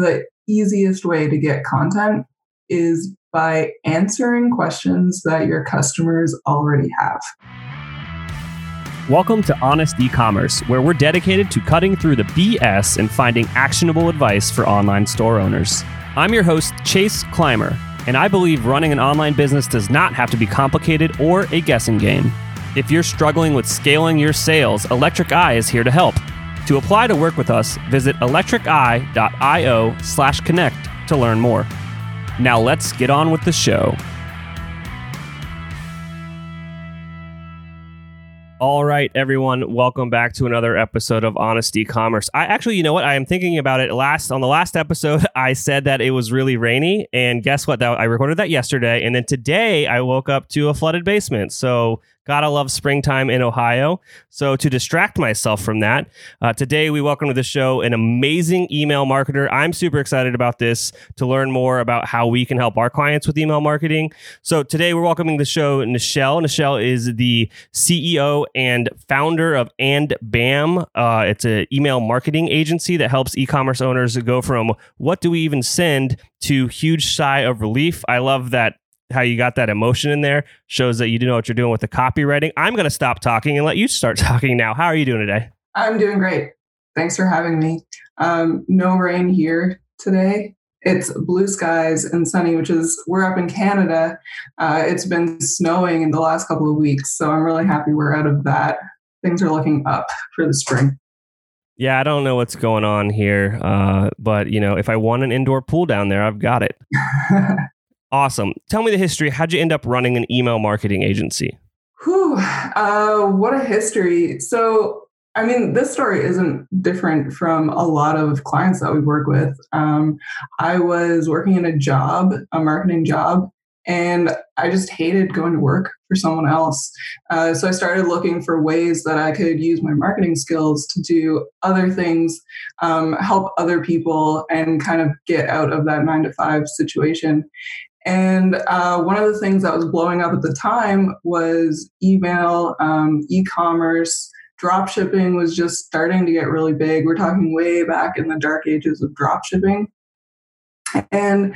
the easiest way to get content is by answering questions that your customers already have. Welcome to Honest E-commerce, where we're dedicated to cutting through the BS and finding actionable advice for online store owners. I'm your host, Chase Clymer, and I believe running an online business does not have to be complicated or a guessing game. If you're struggling with scaling your sales, Electric Eye is here to help. To apply to work with us, visit electriceye.io slash connect to learn more. Now let's get on with the show. All right, everyone, welcome back to another episode of Honest E-commerce. I actually, you know what? I am thinking about it. Last on the last episode, I said that it was really rainy, and guess what? That I recorded that yesterday, and then today I woke up to a flooded basement. So Gotta love springtime in Ohio. So, to distract myself from that, uh, today we welcome to the show an amazing email marketer. I'm super excited about this to learn more about how we can help our clients with email marketing. So, today we're welcoming the show Nichelle. Nichelle is the CEO and founder of andBAM. Uh, it's an email marketing agency that helps e commerce owners go from what do we even send to huge sigh of relief. I love that how you got that emotion in there shows that you do know what you're doing with the copywriting. I'm going to stop talking and let you start talking now. How are you doing today? I'm doing great. Thanks for having me. Um, no rain here today. It's blue skies and sunny, which is we're up in Canada. Uh, it's been snowing in the last couple of weeks, so I'm really happy we're out of that. Things are looking up for the spring. Yeah, I don't know what's going on here, uh, but you know, if I want an indoor pool down there, I've got it. Awesome. Tell me the history. How'd you end up running an email marketing agency? Whew, uh, what a history. So, I mean, this story isn't different from a lot of clients that we work with. Um, I was working in a job, a marketing job, and I just hated going to work for someone else. Uh, so I started looking for ways that I could use my marketing skills to do other things, um, help other people, and kind of get out of that nine to five situation. And uh, one of the things that was blowing up at the time was email, um, e commerce, drop shipping was just starting to get really big. We're talking way back in the dark ages of drop shipping. And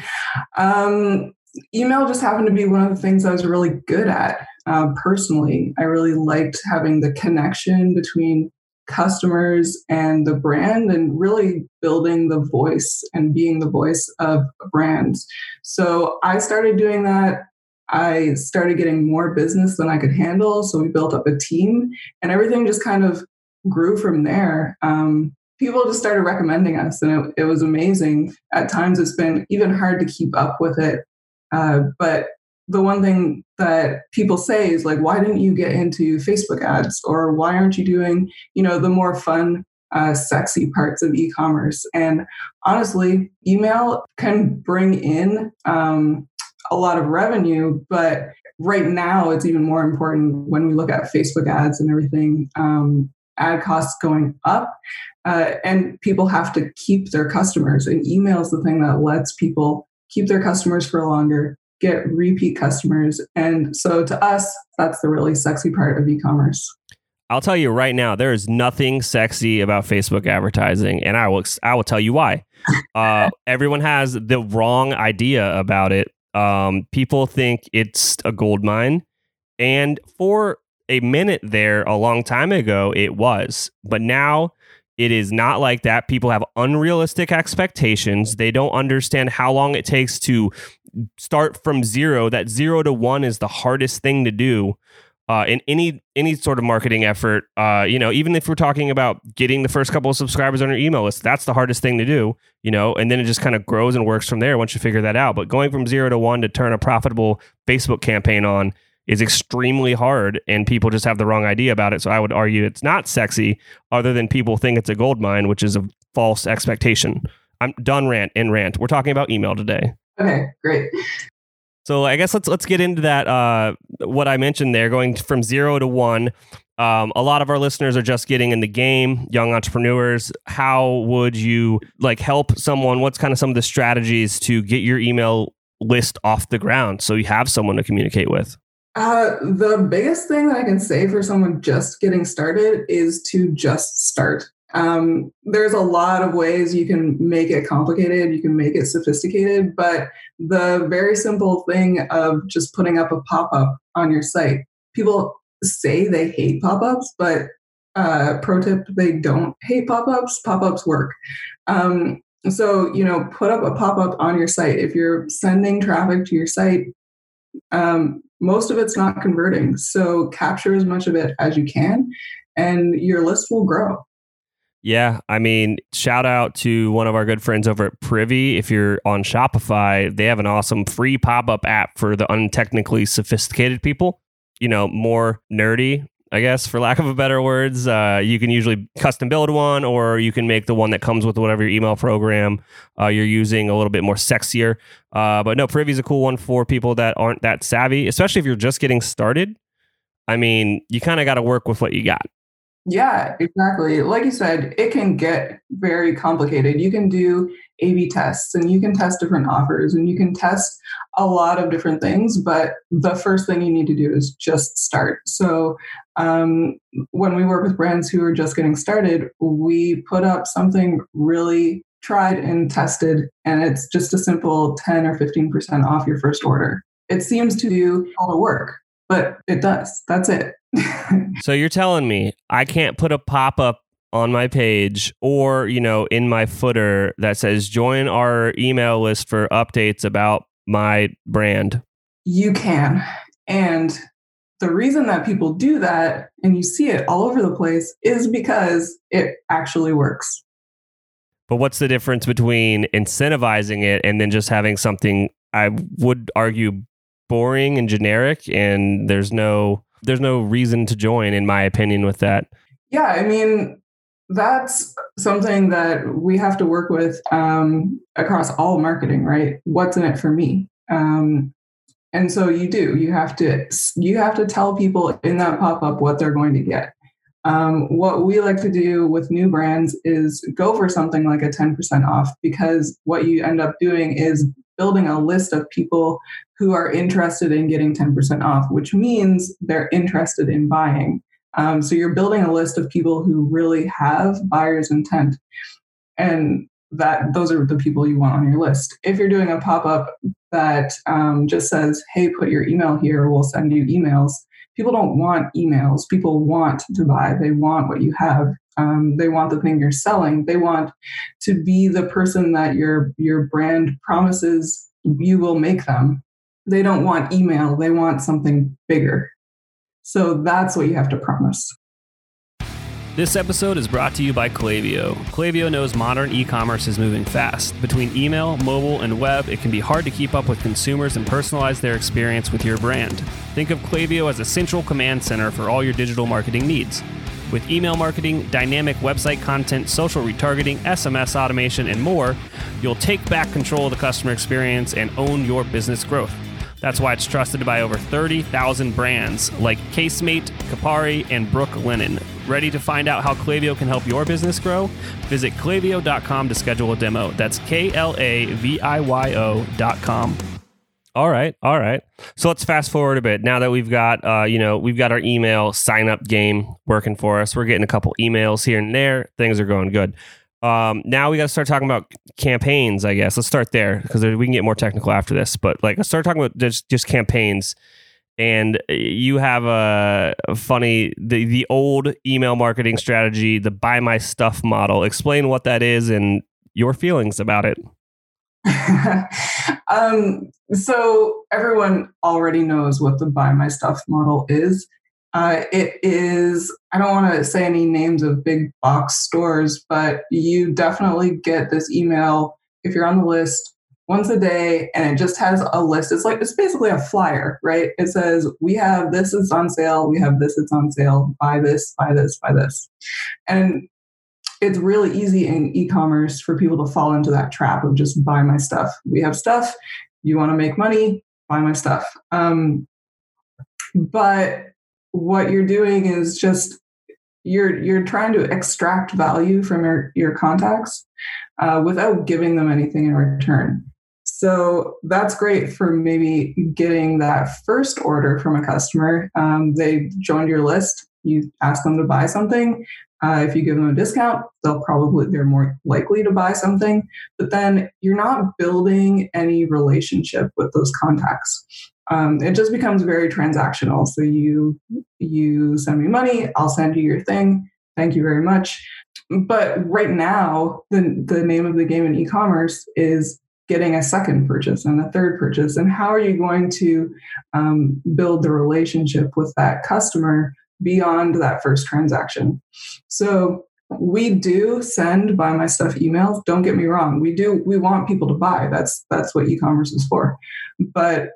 um, email just happened to be one of the things I was really good at uh, personally. I really liked having the connection between customers and the brand and really building the voice and being the voice of brands. So I started doing that. I started getting more business than I could handle. So we built up a team and everything just kind of grew from there. Um, people just started recommending us and it, it was amazing. At times it's been even hard to keep up with it. Uh, but the one thing that people say is like why didn't you get into facebook ads? Or why aren't you doing you know the more fun uh, sexy parts of e-commerce? And honestly email can bring in um, a lot of revenue but right now it's even more important when we look at facebook ads and everything um, ad costs going up uh, and people have to keep their customers. And email is the thing that lets people keep their customers for longer get repeat customers. And so to us, that's the really sexy part of e commerce. I'll tell you right now, there is nothing sexy about Facebook advertising, and I will I will tell you why. Uh, everyone has the wrong idea about it. Um, people think it's a gold mine, and for a minute there, a long time ago, it was, but now it is not like that. People have unrealistic expectations. They don't understand how long it takes to start from zero. That zero to one is the hardest thing to do uh, in any any sort of marketing effort. Uh, you know, even if we're talking about getting the first couple of subscribers on your email list, that's the hardest thing to do. You know, and then it just kind of grows and works from there once you figure that out. But going from zero to one to turn a profitable Facebook campaign on is extremely hard and people just have the wrong idea about it. So I would argue it's not sexy other than people think it's a gold mine, which is a false expectation. I'm done rant and rant. We're talking about email today. Okay, great. So I guess let's let's get into that. Uh, what I mentioned there, going from zero to one. Um, a lot of our listeners are just getting in the game, young entrepreneurs. How would you like help someone? What's kind of some of the strategies to get your email list off the ground so you have someone to communicate with? Uh, the biggest thing that I can say for someone just getting started is to just start. Um, there's a lot of ways you can make it complicated, you can make it sophisticated, but the very simple thing of just putting up a pop up on your site, people say they hate pop ups, but uh, pro tip, they don't hate pop ups. Pop ups work. Um, so, you know, put up a pop up on your site. If you're sending traffic to your site, um, most of it's not converting. So, capture as much of it as you can, and your list will grow. Yeah, I mean, shout out to one of our good friends over at Privy. If you're on Shopify, they have an awesome free pop up app for the untechnically sophisticated people. You know, more nerdy, I guess, for lack of a better words. Uh, you can usually custom build one, or you can make the one that comes with whatever your email program uh, you're using a little bit more sexier. Uh, but no, Privy is a cool one for people that aren't that savvy, especially if you're just getting started. I mean, you kind of got to work with what you got. Yeah, exactly. Like you said, it can get very complicated. You can do A B tests and you can test different offers and you can test a lot of different things, but the first thing you need to do is just start. So, um, when we work with brands who are just getting started, we put up something really tried and tested, and it's just a simple 10 or 15% off your first order. It seems to do all the work, but it does. That's it. so you're telling me I can't put a pop up on my page or, you know, in my footer that says join our email list for updates about my brand? You can. And the reason that people do that and you see it all over the place is because it actually works. But what's the difference between incentivizing it and then just having something I would argue boring and generic and there's no there's no reason to join in my opinion with that. Yeah i mean that's something that we have to work with um, across all marketing right? What's in it for me? Um, and so you do. You have to you have to tell people in that pop-up what they're going to get. Um, what we like to do with new brands is go for something like a 10% off because what you end up doing is building a list of people who are interested in getting 10% off, which means they're interested in buying. Um, so you're building a list of people who really have buyer's intent. And that those are the people you want on your list. If you're doing a pop up that um, just says, hey, put your email here, we'll send you emails, people don't want emails. People want to buy, they want what you have. Um, they want the thing you're selling. They want to be the person that your your brand promises you will make them. They don't want email. They want something bigger. So that's what you have to promise. This episode is brought to you by Klaviyo. Klaviyo knows modern e commerce is moving fast. Between email, mobile, and web, it can be hard to keep up with consumers and personalize their experience with your brand. Think of Klaviyo as a central command center for all your digital marketing needs. With email marketing, dynamic website content, social retargeting, SMS automation, and more, you'll take back control of the customer experience and own your business growth. That's why it's trusted by over 30,000 brands like Casemate, Kopari, and Brooklinen. Ready to find out how Klaviyo can help your business grow? Visit klaviyo.com to schedule a demo. That's K L A V I Y O.com. All right, all right. So let's fast forward a bit. Now that we've got, uh, you know, we've got our email sign up game working for us. We're getting a couple emails here and there. Things are going good. Um, now we got to start talking about campaigns. I guess let's start there because we can get more technical after this. But like, let's start talking about just just campaigns. And you have a, a funny the the old email marketing strategy, the buy my stuff model. Explain what that is and your feelings about it. um, so everyone already knows what the buy my stuff model is. Uh, it is, I don't want to say any names of big box stores, but you definitely get this email if you're on the list once a day and it just has a list. It's like, it's basically a flyer, right? It says, we have this, it's on sale. We have this, it's on sale. Buy this, buy this, buy this. And it's really easy in e-commerce for people to fall into that trap of just buy my stuff. We have stuff. You want to make money? Buy my stuff. Um, but what you're doing is just you're you're trying to extract value from your your contacts uh, without giving them anything in return. So that's great for maybe getting that first order from a customer. Um, they joined your list. You ask them to buy something Uh, if you give them a discount, they'll probably they're more likely to buy something. But then you're not building any relationship with those contacts. Um, it just becomes very transactional. So you you send me money, I'll send you your thing. Thank you very much. But right now, the the name of the game in e-commerce is getting a second purchase and a third purchase. And how are you going to um, build the relationship with that customer beyond that first transaction? So we do send buy my stuff emails don't get me wrong we do we want people to buy that's that's what e-commerce is for but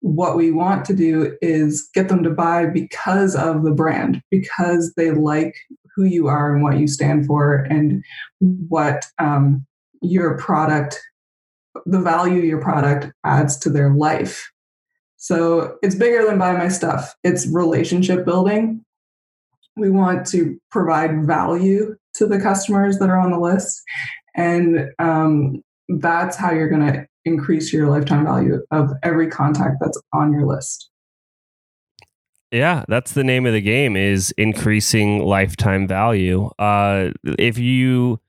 what we want to do is get them to buy because of the brand because they like who you are and what you stand for and what um, your product the value your product adds to their life. So it's bigger than buy my stuff. It's relationship building. We want to provide value to the customers that are on the list. And um, that's how you're going to increase your lifetime value of every contact that's on your list. Yeah, that's the name of the game is increasing lifetime value. Uh, if you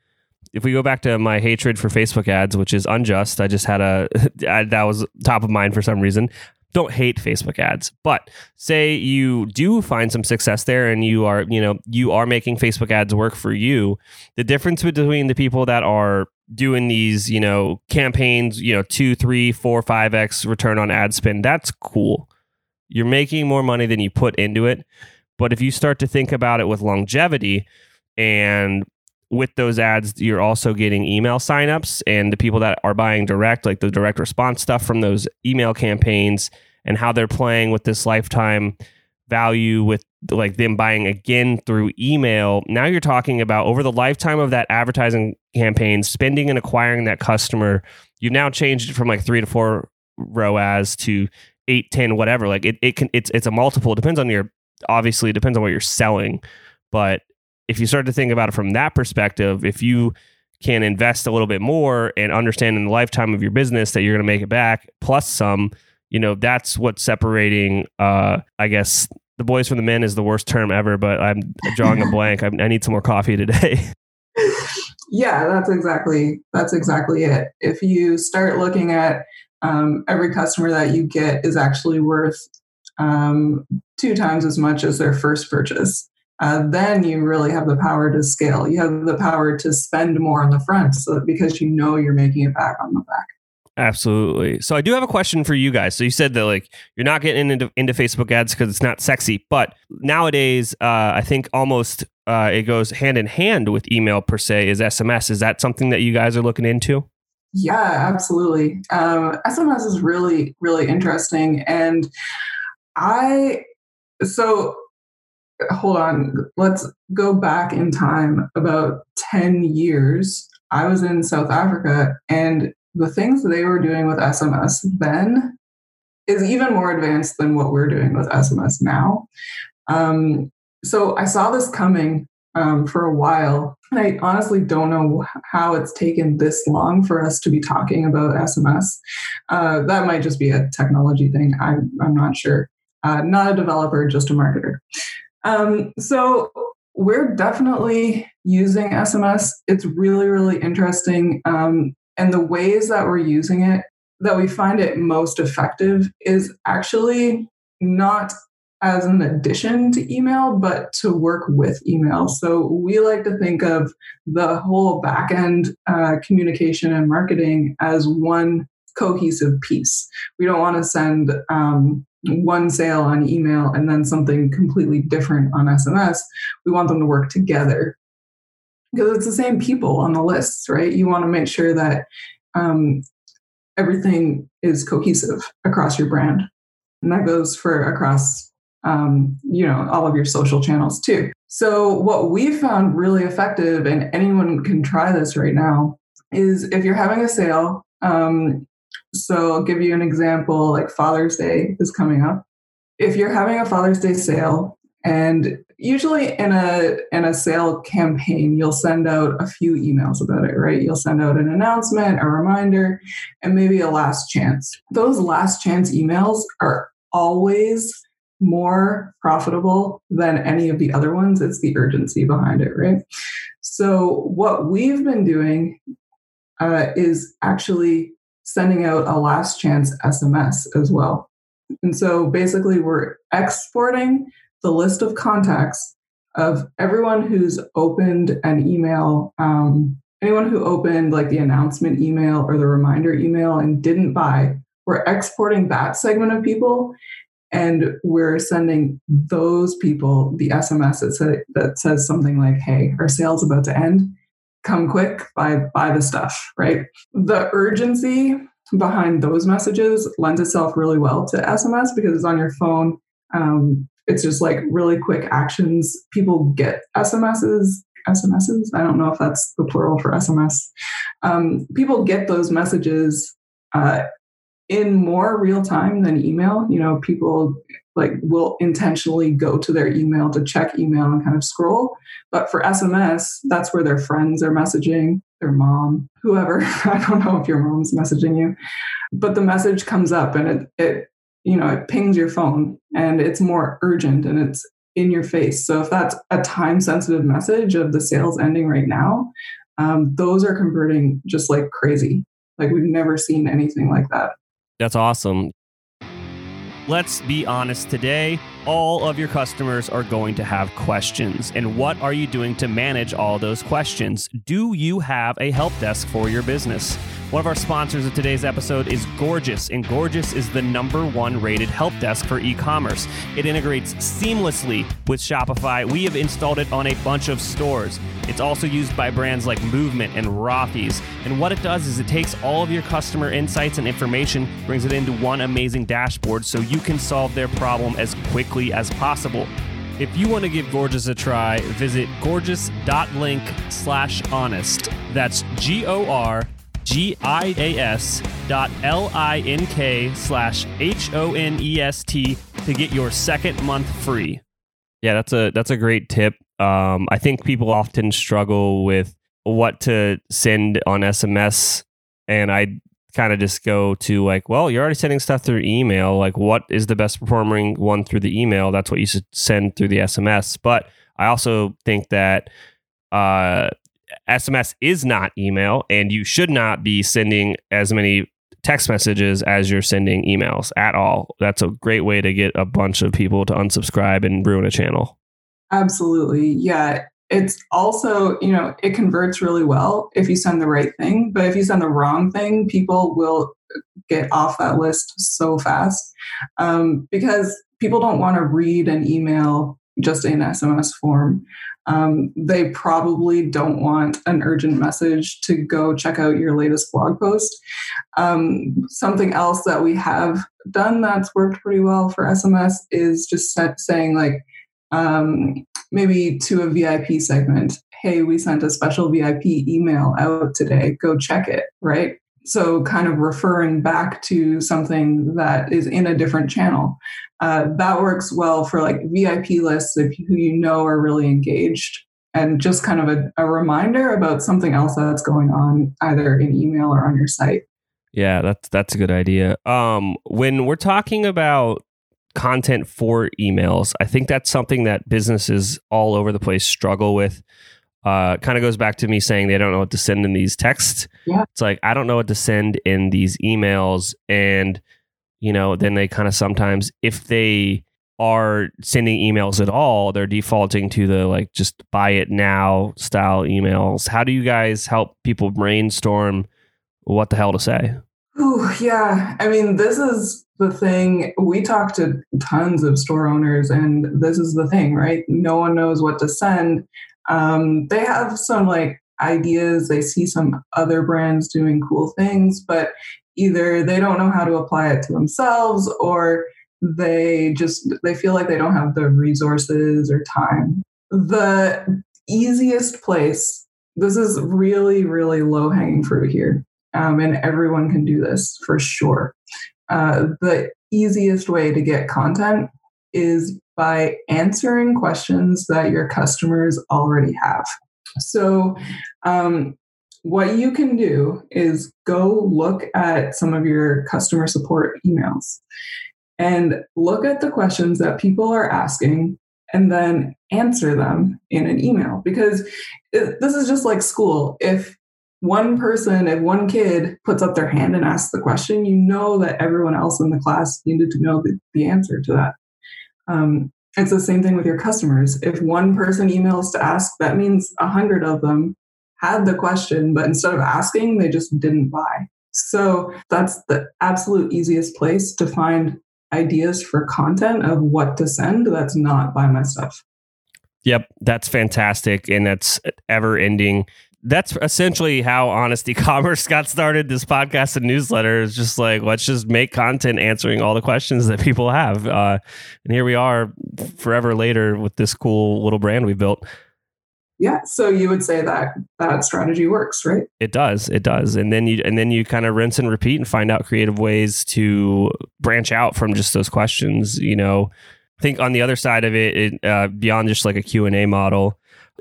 if we go back to my hatred for Facebook ads, which is unjust, I just had a that was top of mind for some reason. Don't hate Facebook ads, but say you do find some success there and you are, you know, you are making Facebook ads work for you. The difference between the people that are doing these, you know, campaigns, you know, two, three, four, five X return on ad spend, that's cool. You're making more money than you put into it. But if you start to think about it with longevity and with those ads, you're also getting email signups and the people that are buying direct, like the direct response stuff from those email campaigns and how they're playing with this lifetime value with like them buying again through email. Now you're talking about over the lifetime of that advertising campaign, spending and acquiring that customer. You've now changed it from like three to four ROAS to eight, 10, whatever. Like it, it can, it's, it's a multiple. It depends on your, obviously depends on what you're selling, but if you start to think about it from that perspective, if you can invest a little bit more and understand in the lifetime of your business that you're going to make it back plus some, you know, that's what's separating, uh, I guess, the boys from the men is the worst term ever, but I'm drawing a blank. I, I need some more coffee today. yeah, that's exactly that's exactly it. If you start looking at um, every customer that you get is actually worth um, two times as much as their first purchase uh, then you really have the power to scale. You have the power to spend more on the front so because you know you're making it back on the back. Absolutely. So I do have a question for you guys. So you said that like you're not getting into, into Facebook ads because it's not sexy, but nowadays uh, I think almost uh, it goes hand in hand with email per se is SMS. Is that something that you guys are looking into? Yeah, absolutely. Um, SMS is really really interesting, and I so hold on, let's go back in time about 10 years. I was in South Africa, and the things they were doing with SMS then is even more advanced than what we're doing with SMS now. Um, so I saw this coming um, for a while, and I honestly don't know how it's taken this long for us to be talking about SMS. Uh, that might just be a technology thing. I'm, I'm not sure. Uh, not a developer, just a marketer. Um, so we're definitely using SMS. It's really, really interesting. Um, and the ways that we're using it, that we find it most effective, is actually not as an addition to email, but to work with email. So we like to think of the whole backend uh, communication and marketing as one cohesive piece. We don't want to send um, one sale on email and then something completely different on SMS. We want them to work together because it's the same people on the lists, right? You want to make sure that um, everything is cohesive across your brand, and that goes for across um, you know all of your social channels too. So what we found really effective, and anyone can try this right now, is if you're having a sale. Um, so I'll give you an example like Father's Day is coming up. If you're having a Father's Day sale, and usually in a in a sale campaign, you'll send out a few emails about it, right? You'll send out an announcement, a reminder, and maybe a last chance. Those last chance emails are always more profitable than any of the other ones, it's the urgency behind it, right? So, what we've been doing uh, is actually sending out a last chance SMS as well. And so, basically, we're exporting the list of contacts of everyone who's opened an email, um, anyone who opened like the announcement email or the reminder email and didn't buy. We're exporting that segment of people and we're sending those people the SMS that, say, that says something like, "Hey, our sale's about to end. Come quick, buy buy the stuff." Right. The urgency behind those messages lends itself really well to SMS because it's on your phone. Um, it's just like really quick actions. People get SMSs. SMSs. I don't know if that's the plural for SMS. Um, people get those messages uh, in more real time than email you know people like will intentionally go to their email to check email and kind of scroll. But for sms that's where their friends are messaging their mom whoever. I don't know if your mom's messaging you. But the message comes up and it it you know it pings your phone and it's more urgent and it's in your face. So if that's a time sensitive message of the sales ending right now um, those are converting just like crazy. Like we've never seen anything like that that's awesome. Let's be honest today, all of your customers are going to have questions. And what are you doing to manage all those questions? Do you have a help desk for your business? One of our sponsors of today's episode is Gorgias, and Gorgias is the number one rated help desk for e commerce. It integrates seamlessly with Shopify. We have installed it on a bunch of stores. It's also used by brands like Movement and Rothy's. And what it does is it takes all of your customer insights and information, brings it into one amazing dashboard so you can solve their problem as quickly as possible. If you want to give Gorgias a try, visit gorgias.link slash honest. That's G O R G-I-A-S dot L-I-N-K slash H-O-N-E-S-T to get your second month free. Yeah, that's a that's a great tip. Um, I think people often struggle with what to send on SMS, and I kind of just go to like, well, you're already sending stuff through email. Like, what is the best performing one through the email? That's what you should send through the SMS. But I also think that uh, SMS is not email, and you should not be sending as many text messages as you're sending emails at all. That's a great way to get a bunch of people to unsubscribe and ruin a channel. Absolutely. Yeah. It's also, you know, it converts really well if you send the right thing, but if you send the wrong thing, people will get off that list so fast um, because people don't want to read an email just in SMS form. Um, they probably don't want an urgent message to go check out your latest blog post. Um, something else that we have done that's worked pretty well for SMS is just saying, like, um, maybe to a VIP segment, hey, we sent a special VIP email out today, go check it, right? So, kind of referring back to something that is in a different channel. Uh, that works well for like VIP lists if who you know are really engaged and just kind of a, a reminder about something else that's going on either in email or on your site. Yeah, that's that's a good idea. Um, when we're talking about content for emails, I think that's something that businesses all over the place struggle with uh, kind of goes back to me saying they don't know what to send in these texts. Yeah. It's like, I don't know what to send in these emails. And, you know, then they kind of sometimes, if they are sending emails at all, they're defaulting to the like just buy it now style emails. How do you guys help people brainstorm what the hell to say? Oh, yeah. I mean, this is the thing. We talk to tons of store owners, and this is the thing, right? No one knows what to send. Um, they have some like ideas, they see some other brands doing cool things, but either they don't know how to apply it to themselves or they just they feel like they don't have the resources or time. The easiest place, this is really, really low hanging fruit here. Um, and everyone can do this for sure. Uh, the easiest way to get content is by answering questions that your customers already have. So, um, what you can do is go look at some of your customer support emails and look at the questions that people are asking and then answer them in an email because it, this is just like school. If one person, if one kid puts up their hand and asks the question, you know that everyone else in the class needed to know the, the answer to that. Um, it's the same thing with your customers. If one person emails to ask, that means a hundred of them had the question, but instead of asking, they just didn't buy. So that's the absolute easiest place to find ideas for content of what to send that's not buy my stuff. Yep, that's fantastic. And that's ever ending. That's essentially how Honest E-commerce got started. This podcast and newsletter is just like, let's just make content answering all the questions that people have. Uh, and here we are forever later with this cool little brand we built. Yeah, so you would say that that strategy works, right? It does. It does. And then you and then you kind of rinse and repeat and find out creative ways to branch out from just those questions, you know. I think on the other side of it, it uh, beyond just like a Q&A model,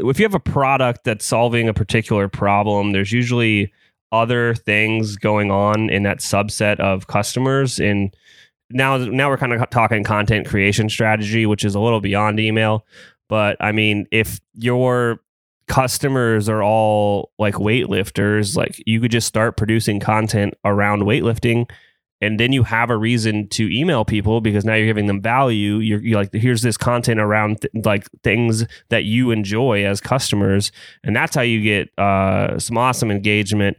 if you have a product that's solving a particular problem, there's usually other things going on in that subset of customers. And now now we're kind of talking content creation strategy which is a little beyond email. But I mean, if your customers are all like weightlifters, like you could just start producing content around weightlifting and then you have a reason to email people because now you're giving them value. You're, you're like here's this content around th- like things that you enjoy as customers. And that's how you get uh, some awesome engagement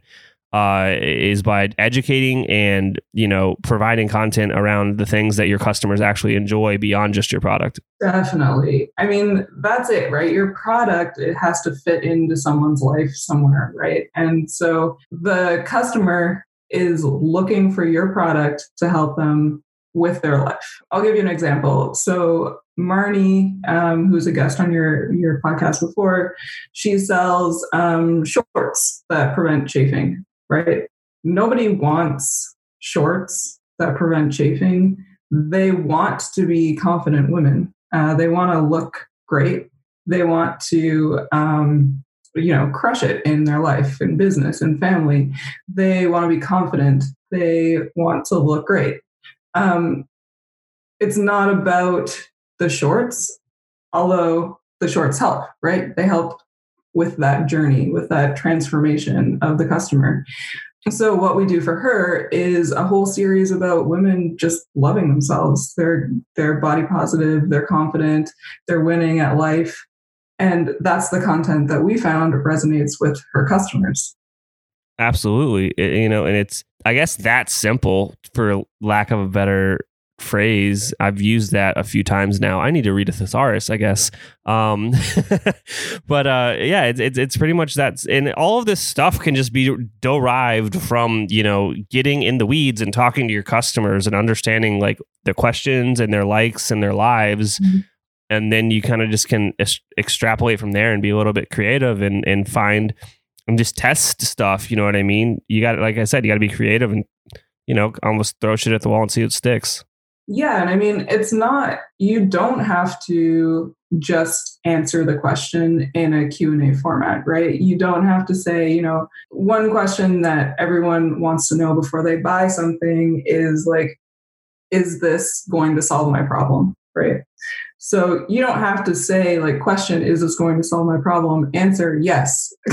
uh, is by educating and you know providing content around the things that your customers actually enjoy beyond just your product. Definitely. I mean that's it right? Your product it has to fit into someone's life somewhere right? And so the customer is looking for your product to help them with their life i'll give you an example so Marnie, um, who's a guest on your your podcast before, she sells um, shorts that prevent chafing right? Nobody wants shorts that prevent chafing. They want to be confident women. Uh, they want to look great. They want to, um, you know, crush it in their life, and business, and family. They want to be confident. They want to look great. Um, it's not about the shorts, although the shorts help, right? They help with that journey, with that transformation of the customer. So what we do for her is a whole series about women just loving themselves. They're they're body positive, they're confident, they're winning at life. And that's the content that we found resonates with her customers. Absolutely. It, you know, and it's I guess that simple for lack of a better phrase. I've used that a few times now. I need to read a thesaurus, I guess. Um, but uh, yeah, it's, it's, it's pretty much that. And all of this stuff can just be derived from you know getting in the weeds and talking to your customers and understanding like the questions and their likes and their lives. Mm-hmm. And then you kind of just can extrapolate from there and be a little bit creative and, and find and just test stuff. You know what I mean? You got, like I said, you got to be creative and you know, almost throw shit at the wall and see what sticks. Yeah, and I mean, it's not you don't have to just answer the question in a Q&A format, right? You don't have to say, you know, one question that everyone wants to know before they buy something is like is this going to solve my problem, right? So you don't have to say like question is this going to solve my problem? Answer yes,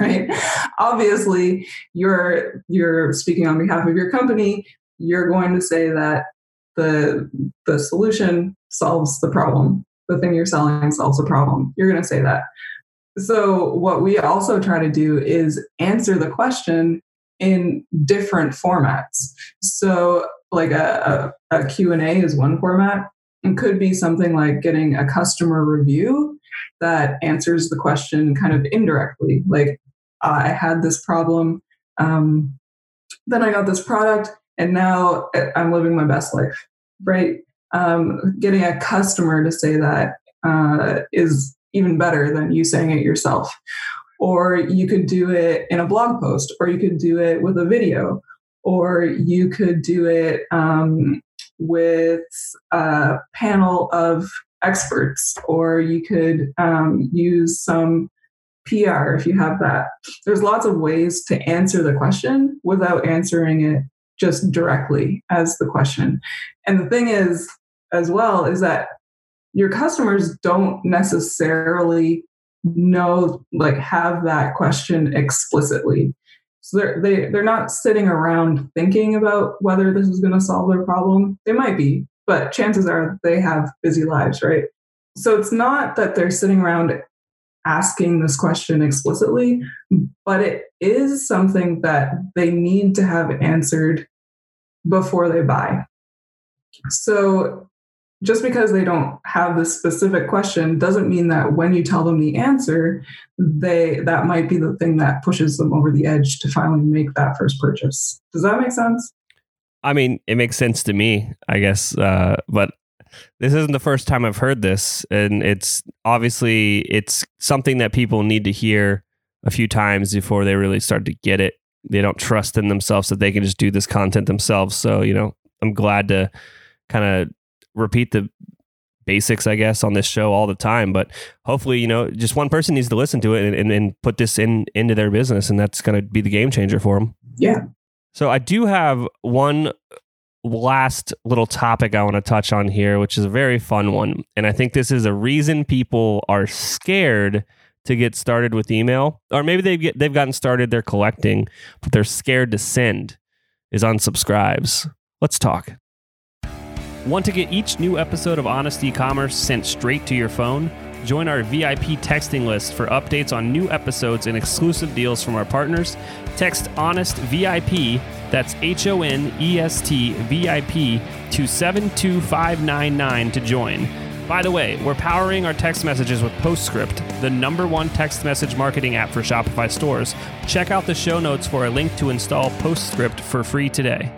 right? Obviously, you're you're speaking on behalf of your company, you're going to say that the the solution solves the problem. The thing you're selling solves the problem. You're going to say that. So what we also try to do is answer the question in different formats. So like a, a, a q&a is one format and could be something like getting a customer review that answers the question kind of indirectly like i had this problem um, then i got this product and now I'm living my best life, right? Um, getting a customer to say that uh, is even better than you saying it yourself. Or you could do it in a blog post, or you could do it with a video, or you could do it um, with a panel of experts, or you could um, use some PR if you have that. There's lots of ways to answer the question without answering it just directly as the question. And the thing is, as well, is that your customers don't necessarily know, like, have that question explicitly. So they're, they, they're not sitting around thinking about whether this is going to solve their problem. They might be, but chances are they have busy lives, right? So it's not that they're sitting around asking this question explicitly, but it is something that they need to have answered before they buy. So just because they don't have this specific question doesn't mean that when you tell them the answer, they that might be the thing that pushes them over the edge to finally make that first purchase. Does that make sense? I mean, it makes sense to me, I guess. Uh, but this isn't the first time I've heard this, and it's obviously it's something that people need to hear a few times before they really start to get it. They don't trust in themselves that they can just do this content themselves. So you know, I'm glad to kind of repeat the basics, I guess, on this show all the time. But hopefully, you know, just one person needs to listen to it and, and, and put this in into their business, and that's going to be the game changer for them. Yeah. So I do have one last little topic I want to touch on here, which is a very fun one. And I think this is a reason people are scared to get started with email, or maybe they've get, they've gotten started, they're collecting, but they're scared to send. Is unsubscribes. Let's talk. Want to get each new episode of Honest E-commerce sent straight to your phone? Join our VIP texting list for updates on new episodes and exclusive deals from our partners. Text Honest VIP, that's H O N E S T VIP, to 72599 to join. By the way, we're powering our text messages with Postscript, the number one text message marketing app for Shopify stores. Check out the show notes for a link to install Postscript for free today.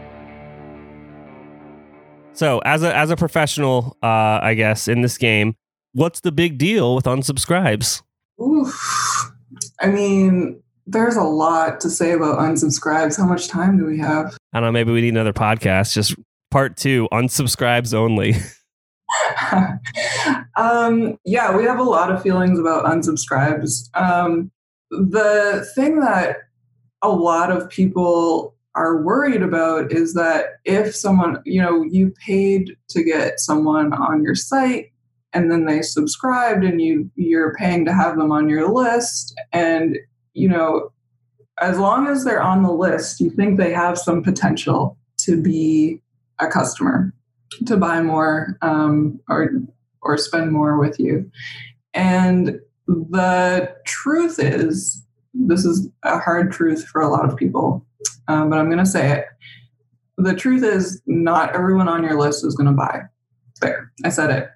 So, as a as a professional, uh, I guess in this game, what's the big deal with unsubscribes? Oof. I mean, there's a lot to say about unsubscribes. How much time do we have? I don't know. Maybe we need another podcast. Just part two, unsubscribes only. um, yeah, we have a lot of feelings about unsubscribes. Um, the thing that a lot of people are worried about is that if someone, you know, you paid to get someone on your site and then they subscribed and you you're paying to have them on your list and you know as long as they're on the list you think they have some potential to be a customer to buy more um, or or spend more with you. And the truth is this is a hard truth for a lot of people um, but i'm going to say it the truth is not everyone on your list is going to buy there i said it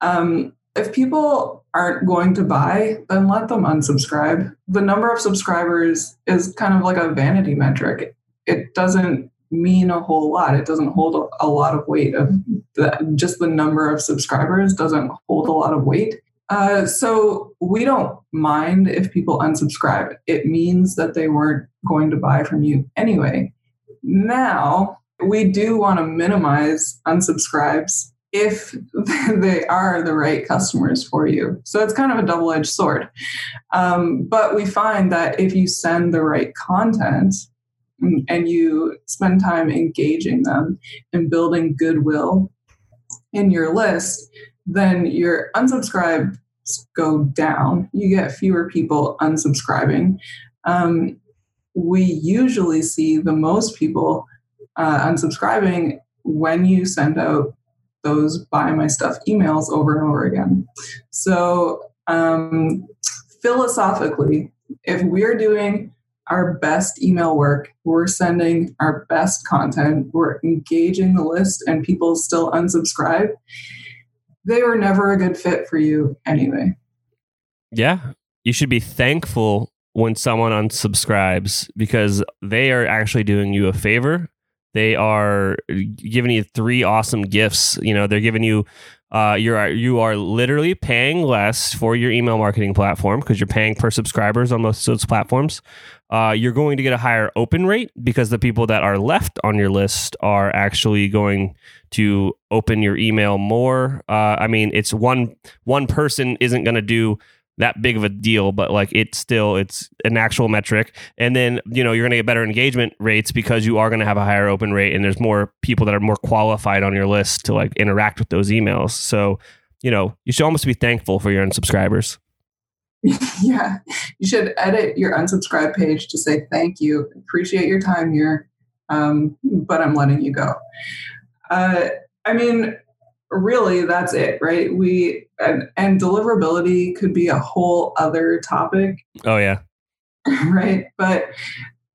um, if people aren't going to buy, then let them unsubscribe. The number of subscribers is kind of like a vanity metric. It doesn't mean a whole lot. It doesn't hold a lot of weight. Of the, just the number of subscribers doesn't hold a lot of weight. Uh, so we don't mind if people unsubscribe. It means that they weren't going to buy from you anyway. Now we do want to minimize unsubscribes if they are the right customers for you. So it's kind of a double edged sword. Um, but we find that if you send the right content and you spend time engaging them and building goodwill in your list, then your unsubscribes go down. You get fewer people unsubscribing. Um, we usually see the most people uh, unsubscribing when you send out those buy my stuff emails over and over again. So, um, philosophically, if we're doing our best email work, we're sending our best content, we're engaging the list, and people still unsubscribe, they were never a good fit for you anyway. Yeah. You should be thankful when someone unsubscribes because they are actually doing you a favor they are giving you three awesome gifts. You know, they're giving you uh, you're you are literally paying less for your email marketing platform because you're paying per subscribers on most of those platforms. Uh, you're going to get a higher open rate because the people that are left on your list are actually going to open your email more. Uh, I mean, it's one one person isn't going to do that big of a deal, but like it's still it's an actual metric. And then you know you're going to get better engagement rates because you are going to have a higher open rate, and there's more people that are more qualified on your list to like interact with those emails. So you know you should almost be thankful for your unsubscribers. yeah, you should edit your unsubscribe page to say thank you, appreciate your time here, um, but I'm letting you go. Uh, I mean, really that's it right? We and, and deliverability could be a whole other topic. Oh yeah. Right? But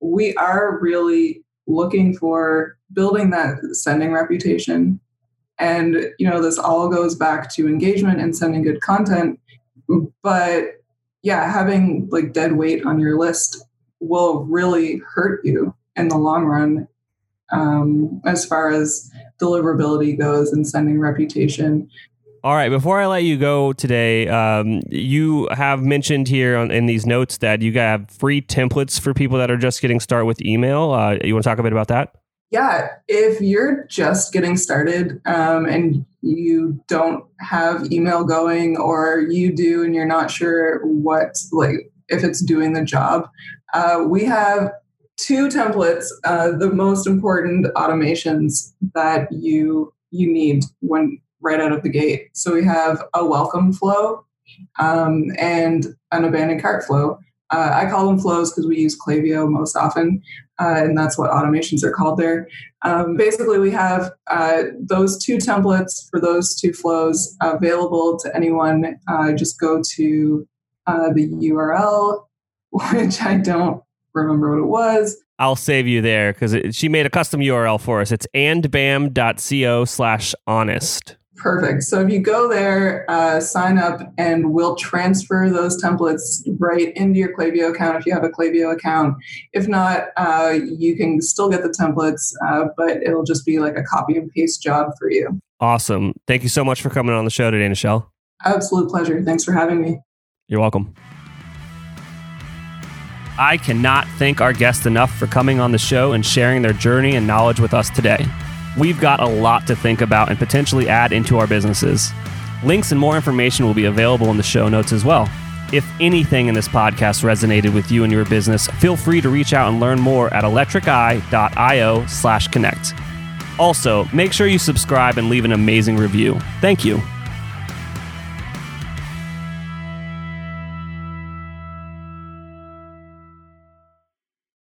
we are really looking for building that sending reputation. And you know this all goes back to engagement and sending good content. But yeah having like dead weight on your list will really hurt you in the long run um, as far as deliverability goes and sending reputation. All right. Before I let you go today, um, you have mentioned here on, in these notes that you have free templates for people that are just getting started with email. Uh, you want to talk a bit about that? Yeah. If you're just getting started um, and you don't have email going, or you do and you're not sure what, like, if it's doing the job, uh, we have two templates, uh, the most important automations that you you need when right out of the gate. So we have a welcome flow um, and an abandoned cart flow. Uh, I call them flows because we use Klaviyo most often, uh, and that's what automations are called there. Um, basically, we have uh, those two templates for those two flows available to anyone. Uh, just go to uh, the URL, which I don't remember what it was. I'll save you there because she made a custom URL for us. It's andbam.co slash honest. Perfect. So if you go there, uh, sign up, and we'll transfer those templates right into your Klaviyo account if you have a Klaviyo account. If not, uh, you can still get the templates, uh, but it'll just be like a copy and paste job for you. Awesome. Thank you so much for coming on the show today, Nichelle. Absolute pleasure. Thanks for having me. You're welcome. I cannot thank our guests enough for coming on the show and sharing their journey and knowledge with us today. We've got a lot to think about and potentially add into our businesses. Links and more information will be available in the show notes as well. If anything in this podcast resonated with you and your business, feel free to reach out and learn more at electriceye.io slash connect. Also, make sure you subscribe and leave an amazing review. Thank you.